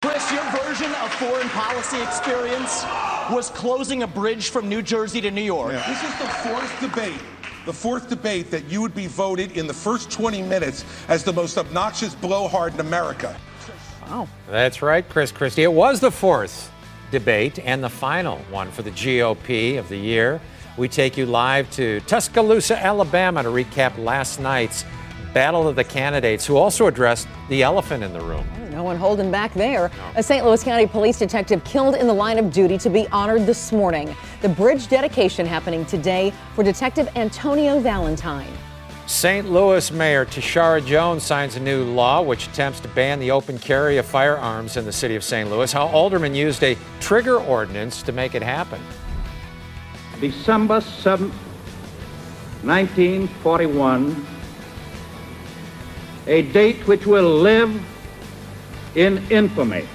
Chris, your version of foreign policy experience was closing a bridge from New Jersey to New York. Yeah. This is the fourth debate. The fourth debate that you would be voted in the first 20 minutes as the most obnoxious blowhard in America. Wow. That's right, Chris Christie. It was the fourth debate and the final one for the GOP of the year. We take you live to Tuscaloosa, Alabama to recap last night's Battle of the Candidates, who also addressed the elephant in the room. No one holding back there. A St. Louis County police detective killed in the line of duty to be honored this morning. The bridge dedication happening today for Detective Antonio Valentine. St. Louis Mayor Tishaura Jones signs a new law which attempts to ban the open carry of firearms in the city of St. Louis. How aldermen used a trigger ordinance to make it happen. December 7th, 1941, a date which will live in infamy.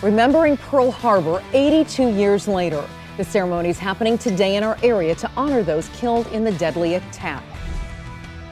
Remembering Pearl Harbor 82 years later, the ceremony is happening today in our area to honor those killed in the deadly attack.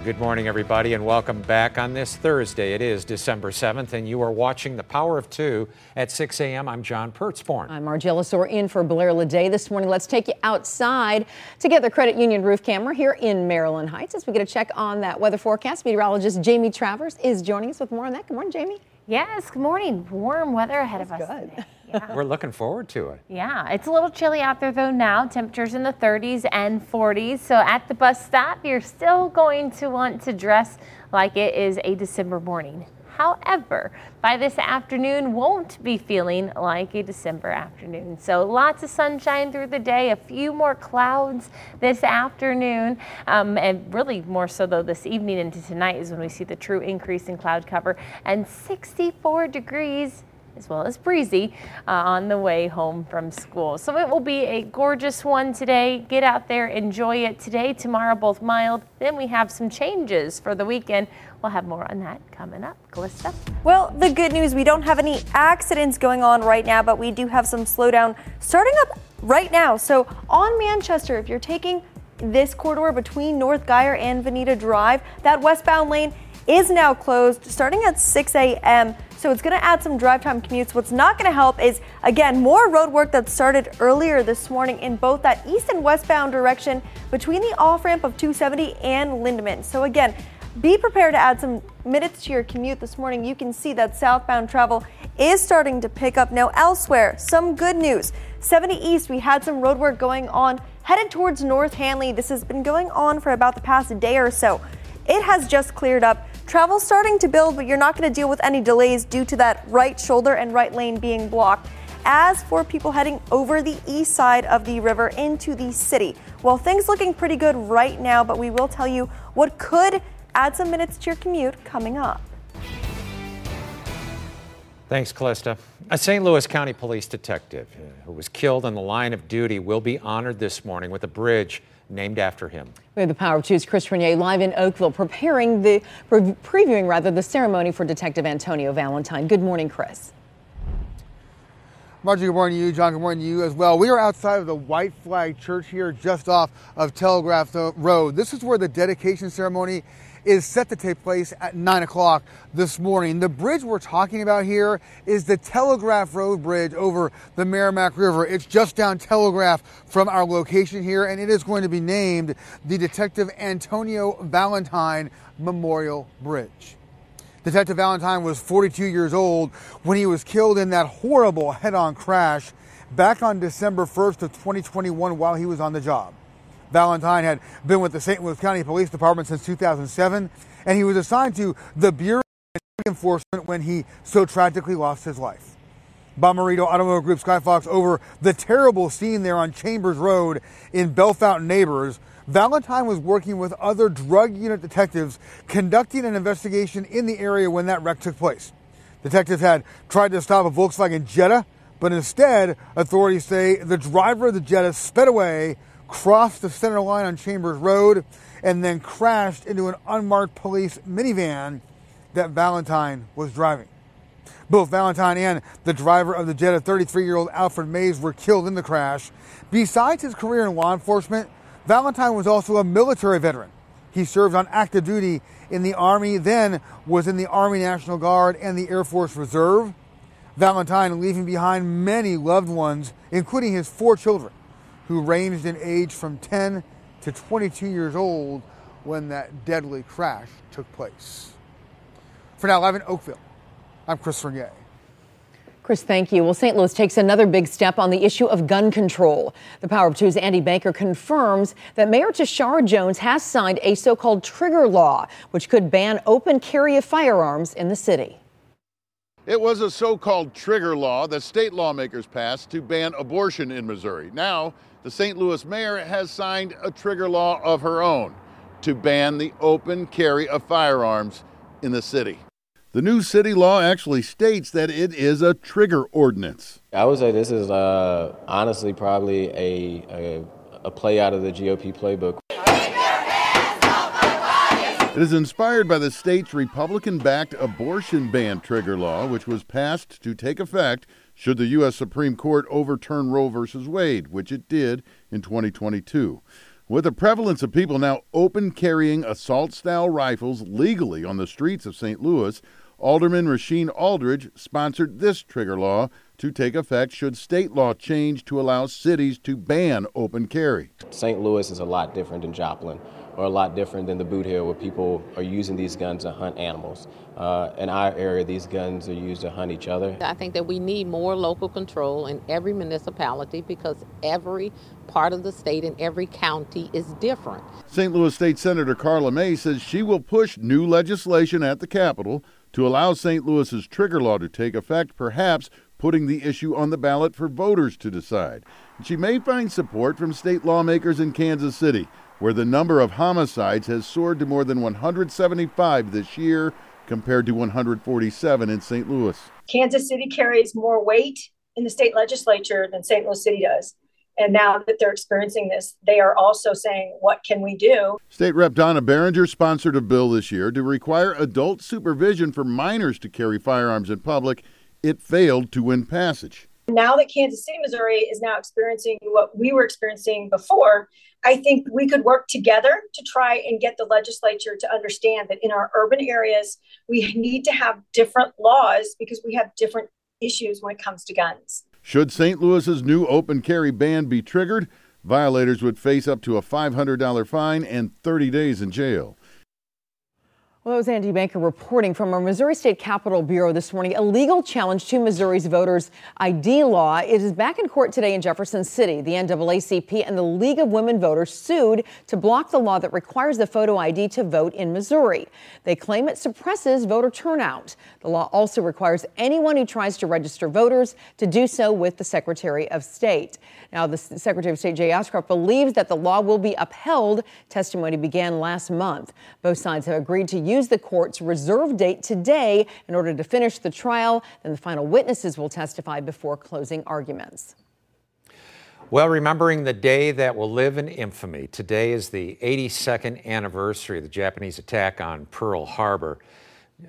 Good morning, everybody, and welcome back on this Thursday. It is December 7th, and you are watching The Power of Two at 6 a.m. I'm John Pertzborn. I'm Margie Ellisor in for Blair Lede this morning. Let's take you outside to get the Credit Union roof camera here in Maryland Heights as we get a check on that weather forecast. Meteorologist Jamie Travers is joining us with more on that. Good morning, Jamie. Yes, good morning. Warm weather ahead That's of us. Good. Yeah. We're looking forward to it. Yeah, it's a little chilly out there though now. Temperatures in the 30s and 40s. So at the bus stop, you're still going to want to dress like it is a December morning. However, by this afternoon, won't be feeling like a December afternoon. So lots of sunshine through the day, a few more clouds this afternoon, um, and really more so though this evening into tonight is when we see the true increase in cloud cover and 64 degrees as well as breezy uh, on the way home from school. So it will be a gorgeous one today. Get out there, enjoy it today, tomorrow, both mild. Then we have some changes for the weekend. We'll have more on that coming up. Calista? Well, the good news we don't have any accidents going on right now, but we do have some slowdown starting up right now. So on Manchester, if you're taking this corridor between North Geyer and Veneta Drive, that westbound lane is now closed starting at 6 a.m so it's going to add some drive time commutes. What's not going to help is, again, more road work that started earlier this morning in both that east and westbound direction between the off ramp of 270 and Lindeman. So again, be prepared to add some minutes to your commute this morning. You can see that southbound travel is starting to pick up now elsewhere. Some good news. 70 East, we had some road work going on headed towards North Hanley. This has been going on for about the past day or so. It has just cleared up. Travel's starting to build, but you're not going to deal with any delays due to that right shoulder and right lane being blocked. As for people heading over the east side of the river into the city, well, things looking pretty good right now, but we will tell you what could add some minutes to your commute coming up. Thanks, Callista. A St. Louis County police detective who was killed in the line of duty will be honored this morning with a bridge named after him. We have the Power of Two's Chris Regnier live in Oakville, preparing the pre- previewing rather the ceremony for Detective Antonio Valentine. Good morning, Chris. Margie, good morning to you. John, good morning to you as well. We are outside of the White Flag Church here, just off of Telegraph Road. This is where the dedication ceremony is set to take place at 9 o'clock this morning. The bridge we're talking about here is the Telegraph Road Bridge over the Meramec River. It's just down Telegraph from our location here, and it is going to be named the Detective Antonio Valentine Memorial Bridge. Detective Valentine was 42 years old when he was killed in that horrible head-on crash back on December 1st of 2021 while he was on the job. Valentine had been with the St. Louis County Police Department since 2007, and he was assigned to the Bureau of Enforcement when he so tragically lost his life. Bommarito Automotive Group Skyfox over the terrible scene there on Chambers Road in Bellefontaine Neighbors. Valentine was working with other drug unit detectives conducting an investigation in the area when that wreck took place. Detectives had tried to stop a Volkswagen Jetta, but instead, authorities say the driver of the Jetta sped away, crossed the center line on Chambers Road, and then crashed into an unmarked police minivan that Valentine was driving. Both Valentine and the driver of the Jetta, 33 year old Alfred Mays, were killed in the crash. Besides his career in law enforcement, Valentine was also a military veteran. He served on active duty in the Army, then was in the Army National Guard and the Air Force Reserve. Valentine leaving behind many loved ones, including his four children, who ranged in age from 10 to 22 years old when that deadly crash took place. For now, live in Oakville, I'm Chris Regnier. Chris, thank you. Well, St. Louis takes another big step on the issue of gun control. The Power of Two's Andy Banker confirms that Mayor Tishaura Jones has signed a so called trigger law, which could ban open carry of firearms in the city. It was a so called trigger law that state lawmakers passed to ban abortion in Missouri. Now, the St. Louis mayor has signed a trigger law of her own to ban the open carry of firearms in the city. The new city law actually states that it is a trigger ordinance. I would say this is uh, honestly probably a, a, a play out of the GOP playbook. It is inspired by the state's Republican backed abortion ban trigger law, which was passed to take effect should the U.S. Supreme Court overturn Roe v. Wade, which it did in 2022. With the prevalence of people now open carrying assault style rifles legally on the streets of St. Louis, Alderman Rasheen Aldridge sponsored this trigger law to take effect should state law change to allow cities to ban open carry. St. Louis is a lot different than Joplin or a lot different than the Bootheel where people are using these guns to hunt animals. Uh, in our area, these guns are used to hunt each other. I think that we need more local control in every municipality because every part of the state and every county is different. St. Louis State Senator Karla May says she will push new legislation at the Capitol to allow St. Louis's trigger law to take effect, perhaps putting the issue on the ballot for voters to decide. She may find support from state lawmakers in Kansas City, where the number of homicides has soared to more than 175 this year compared to 147 in St. Louis. Kansas City carries more weight in the state legislature than St. Louis City does. And now that they're experiencing this, they are also saying, what can we do? State Rep Donna Baringer sponsored a bill this year to require adult supervision for minors to carry firearms in public. It failed to win passage. Now that Kansas City, Missouri is now experiencing what we were experiencing before, I think we could work together to try and get the legislature to understand that in our urban areas, we need to have different laws because we have different issues when it comes to guns. Should St. Louis's new open carry ban be triggered, violators would face up to a $500 fine and 30 days in jail. Well, that was Andy Banker reporting from our Missouri State Capitol Bureau this morning. A legal challenge to Missouri's voters' ID law. It is back in court today in Jefferson City. The NAACP and the League of Women Voters sued to block the law that requires the photo ID to vote in Missouri. They claim it suppresses voter turnout. The law also requires anyone who tries to register voters to do so with the Secretary of State. Now, the Secretary of State Jay Ashcroft believes that the law will be upheld. Testimony began last month. Both sides have agreed to use the court's reserve date today in order to finish the trial. Then the final witnesses will testify before closing arguments. Well, remembering the day that will live in infamy, today is the 82nd anniversary of the Japanese attack on Pearl Harbor.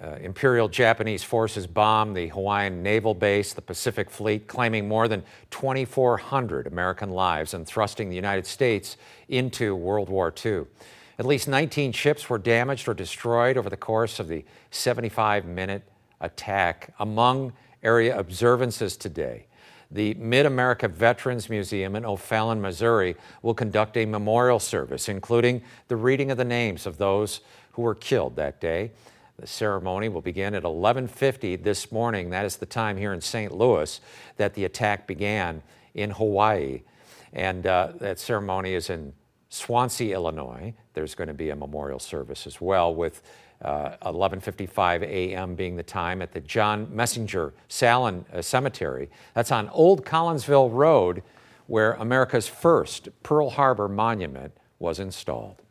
Uh, Imperial Japanese forces bombed the Hawaiian naval base, the Pacific Fleet, claiming more than 2,400 American lives and thrusting the United States into World War II. At least 19 ships were damaged or destroyed over the course of the 75 minute attack. Among area observances today, the Mid America Veterans Museum in O'Fallon, Missouri will conduct a memorial service, including the reading of the names of those who were killed that day. The ceremony will begin at 11:50 this morning. That is the time here in St. Louis that the attack began in Hawaii, and uh, that ceremony is in Swansea, Illinois. There's going to be a memorial service as well, with uh, 11:55 a.m. being the time at the John Messenger Salin uh, Cemetery. That's on Old Collinsville Road, where America's first Pearl Harbor monument was installed.